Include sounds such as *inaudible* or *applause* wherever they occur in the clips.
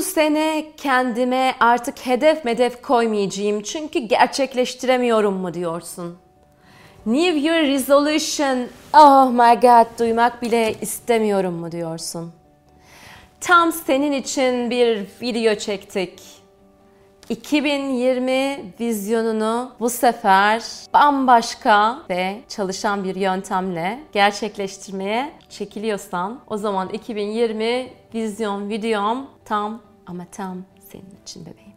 Bu sene kendime artık hedef medef koymayacağım çünkü gerçekleştiremiyorum mu diyorsun? New Year Resolution, oh my god duymak bile istemiyorum mu diyorsun? Tam senin için bir video çektik. 2020 vizyonunu bu sefer bambaşka ve çalışan bir yöntemle gerçekleştirmeye çekiliyorsan o zaman 2020 vizyon videom tam ama tam senin için bebeğim.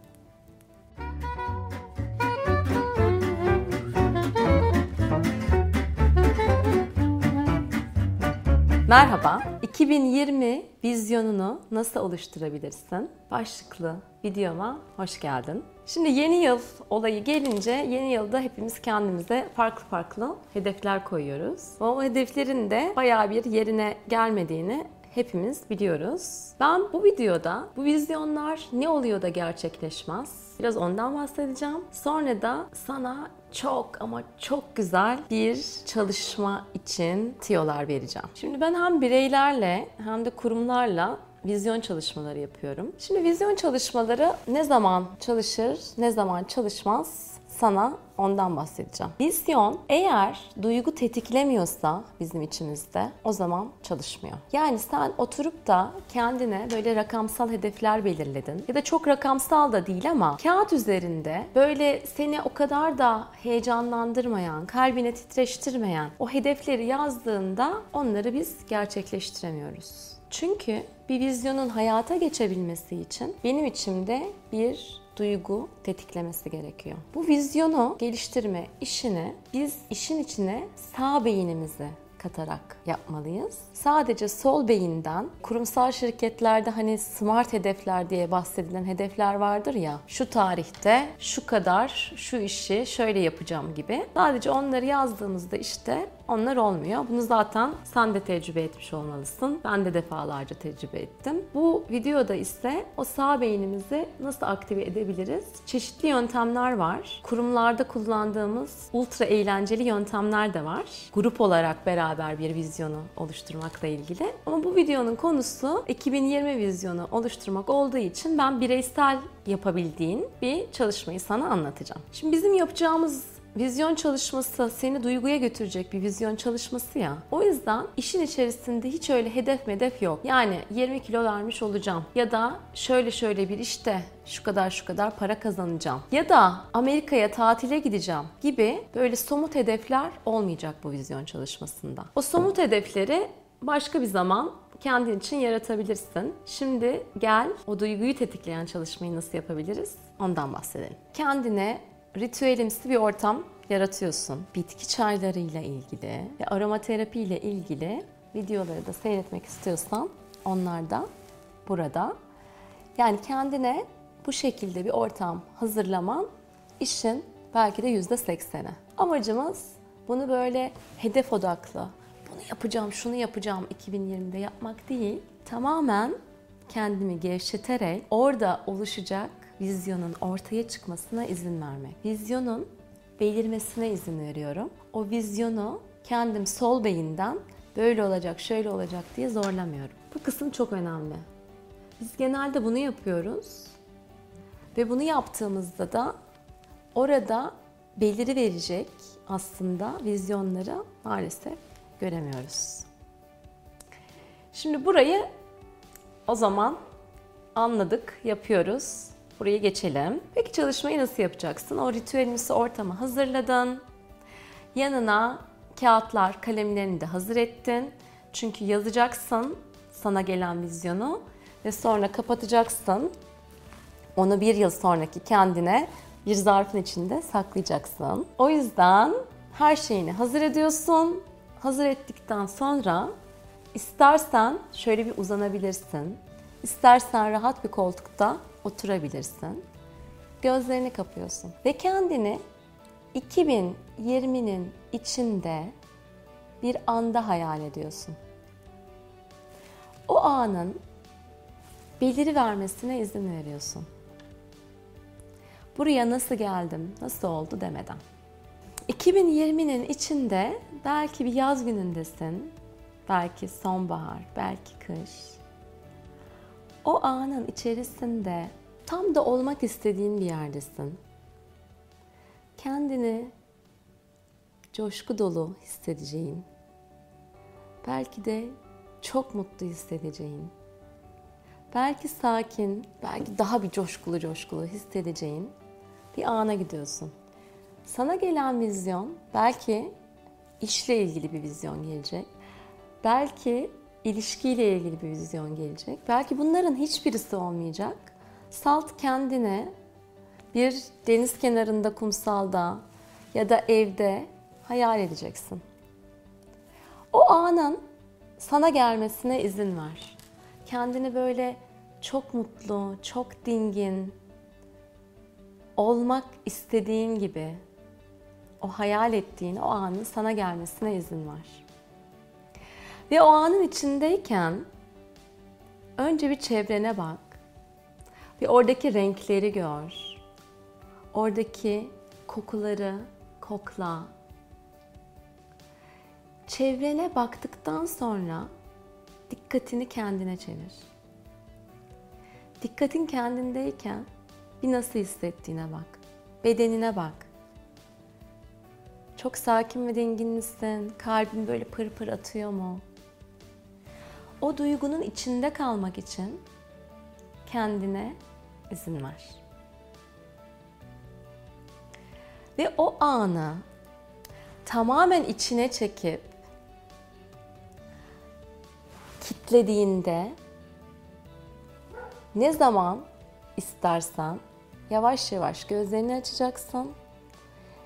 Merhaba. 2020 vizyonunu nasıl oluşturabilirsin? Başlıklı videoma hoş geldin. Şimdi yeni yıl olayı gelince yeni yılda hepimiz kendimize farklı farklı hedefler koyuyoruz. O hedeflerin de bayağı bir yerine gelmediğini hepimiz biliyoruz. Ben bu videoda bu vizyonlar ne oluyor da gerçekleşmez? Biraz ondan bahsedeceğim. Sonra da sana çok ama çok güzel bir çalışma için tiyolar vereceğim. Şimdi ben hem bireylerle hem de kurumlarla vizyon çalışmaları yapıyorum. Şimdi vizyon çalışmaları ne zaman çalışır, ne zaman çalışmaz sana ondan bahsedeceğim. Vizyon eğer duygu tetiklemiyorsa bizim içimizde o zaman çalışmıyor. Yani sen oturup da kendine böyle rakamsal hedefler belirledin ya da çok rakamsal da değil ama kağıt üzerinde böyle seni o kadar da heyecanlandırmayan, kalbine titreştirmeyen o hedefleri yazdığında onları biz gerçekleştiremiyoruz. Çünkü bir vizyonun hayata geçebilmesi için benim içimde bir duygu tetiklemesi gerekiyor. Bu vizyonu geliştirme işini biz işin içine sağ beynimizi katarak yapmalıyız. Sadece sol beyinden kurumsal şirketlerde hani smart hedefler diye bahsedilen hedefler vardır ya. Şu tarihte şu kadar şu işi şöyle yapacağım gibi. Sadece onları yazdığımızda işte onlar olmuyor. Bunu zaten sen de tecrübe etmiş olmalısın. Ben de defalarca tecrübe ettim. Bu videoda ise o sağ beynimizi nasıl aktive edebiliriz? Çeşitli yöntemler var. Kurumlarda kullandığımız ultra eğlenceli yöntemler de var. Grup olarak beraber bir vizyonu oluşturmakla ilgili. Ama bu videonun konusu 2020 vizyonu oluşturmak olduğu için ben bireysel yapabildiğin bir çalışmayı sana anlatacağım. Şimdi bizim yapacağımız vizyon çalışması seni duyguya götürecek bir vizyon çalışması ya. O yüzden işin içerisinde hiç öyle hedef medef yok. Yani 20 kilo vermiş olacağım ya da şöyle şöyle bir işte şu kadar şu kadar para kazanacağım ya da Amerika'ya tatile gideceğim gibi böyle somut hedefler olmayacak bu vizyon çalışmasında. O somut hedefleri başka bir zaman kendin için yaratabilirsin. Şimdi gel o duyguyu tetikleyen çalışmayı nasıl yapabiliriz? Ondan bahsedelim. Kendine ritüelimsi bir ortam yaratıyorsun. Bitki çaylarıyla ilgili ve aromaterapi ile ilgili videoları da seyretmek istiyorsan onlar da burada. Yani kendine bu şekilde bir ortam hazırlaman işin belki de yüzde sekseni. Amacımız bunu böyle hedef odaklı, bunu yapacağım, şunu yapacağım 2020'de yapmak değil. Tamamen kendimi gevşeterek orada oluşacak vizyonun ortaya çıkmasına izin vermek. Vizyonun belirmesine izin veriyorum. O vizyonu kendim sol beyinden böyle olacak, şöyle olacak diye zorlamıyorum. Bu kısım çok önemli. Biz genelde bunu yapıyoruz. Ve bunu yaptığımızda da orada beliri verecek aslında vizyonları maalesef göremiyoruz. Şimdi burayı o zaman anladık, yapıyoruz. Buraya geçelim. Peki çalışmayı nasıl yapacaksın? O ritüelimsi ortamı hazırladın. Yanına kağıtlar, kalemlerini de hazır ettin. Çünkü yazacaksın sana gelen vizyonu ve sonra kapatacaksın. Onu bir yıl sonraki kendine bir zarfın içinde saklayacaksın. O yüzden her şeyini hazır ediyorsun. Hazır ettikten sonra istersen şöyle bir uzanabilirsin. İstersen rahat bir koltukta oturabilirsin. Gözlerini kapıyorsun ve kendini 2020'nin içinde bir anda hayal ediyorsun. O anın beliri vermesine izin veriyorsun. Buraya nasıl geldim, nasıl oldu demeden. 2020'nin içinde belki bir yaz günündesin, belki sonbahar, belki kış. O anın içerisinde tam da olmak istediğin bir yerdesin. Kendini coşku dolu hissedeceğin, belki de çok mutlu hissedeceğin, belki sakin, belki daha bir coşkulu coşkulu hissedeceğin bir ana gidiyorsun. Sana gelen vizyon belki işle ilgili bir vizyon gelecek. Belki ilişkiyle ilgili bir vizyon gelecek. Belki bunların hiçbirisi olmayacak. Salt kendine bir deniz kenarında, kumsalda ya da evde hayal edeceksin. O anın sana gelmesine izin ver. Kendini böyle çok mutlu, çok dingin, olmak istediğin gibi o hayal ettiğin o anın sana gelmesine izin ver. Ve o anın içindeyken önce bir çevrene bak. Bir oradaki renkleri gör. Oradaki kokuları kokla. Çevrene baktıktan sonra dikkatini kendine çevir. Dikkatin kendindeyken bir nasıl hissettiğine bak. Bedenine bak. Çok sakin ve dingin misin? Kalbin böyle pır pır atıyor mu? O duygunun içinde kalmak için kendine izin ver. Ve o anı tamamen içine çekip kitlediğinde ne zaman istersen yavaş yavaş gözlerini açacaksın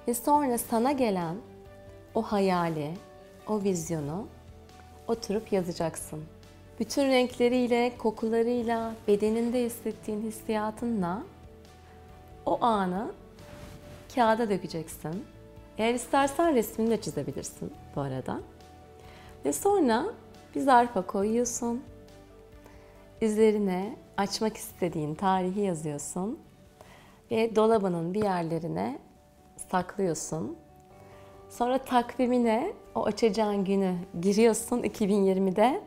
ve sonra sana gelen o hayali, o vizyonu oturup yazacaksın. Bütün renkleriyle, kokularıyla, bedeninde hissettiğin hissiyatınla o anı kağıda dökeceksin. Eğer istersen resmini de çizebilirsin bu arada. Ve sonra bir zarfa koyuyorsun. Üzerine açmak istediğin tarihi yazıyorsun. Ve dolabının bir yerlerine saklıyorsun. Sonra takvimine o açacağın günü giriyorsun *laughs* 2020'de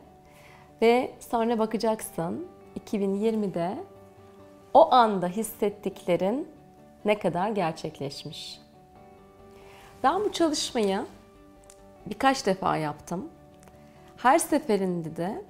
ve sonra bakacaksın 2020'de o anda hissettiklerin ne kadar gerçekleşmiş. Ben bu çalışmayı birkaç defa yaptım. Her seferinde de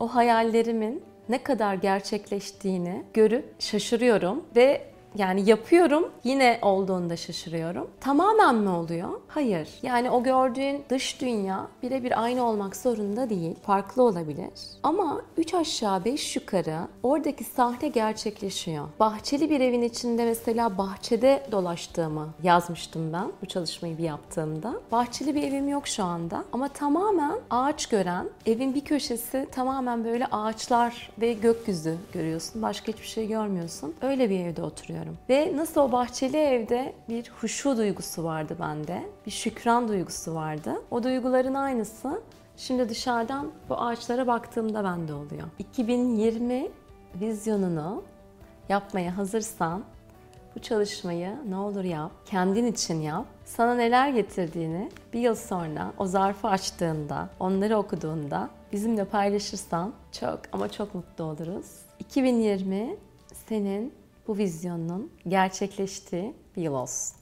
o hayallerimin ne kadar gerçekleştiğini görüp şaşırıyorum ve yani yapıyorum yine olduğunda şaşırıyorum. Tamamen mi oluyor? Hayır. Yani o gördüğün dış dünya birebir aynı olmak zorunda değil. Farklı olabilir. Ama 3 aşağı 5 yukarı oradaki sahne gerçekleşiyor. Bahçeli bir evin içinde mesela bahçede dolaştığımı yazmıştım ben bu çalışmayı bir yaptığımda. Bahçeli bir evim yok şu anda ama tamamen ağaç gören, evin bir köşesi tamamen böyle ağaçlar ve gökyüzü görüyorsun. Başka hiçbir şey görmüyorsun. Öyle bir evde oturuyorum düşünüyorum. Ve nasıl o bahçeli evde bir huşu duygusu vardı bende. Bir şükran duygusu vardı. O duyguların aynısı şimdi dışarıdan bu ağaçlara baktığımda bende oluyor. 2020 vizyonunu yapmaya hazırsan bu çalışmayı ne olur yap, kendin için yap. Sana neler getirdiğini bir yıl sonra o zarfı açtığında, onları okuduğunda bizimle paylaşırsan çok ama çok mutlu oluruz. 2020 senin bu vizyonun gerçekleştiği bir yıl olsun.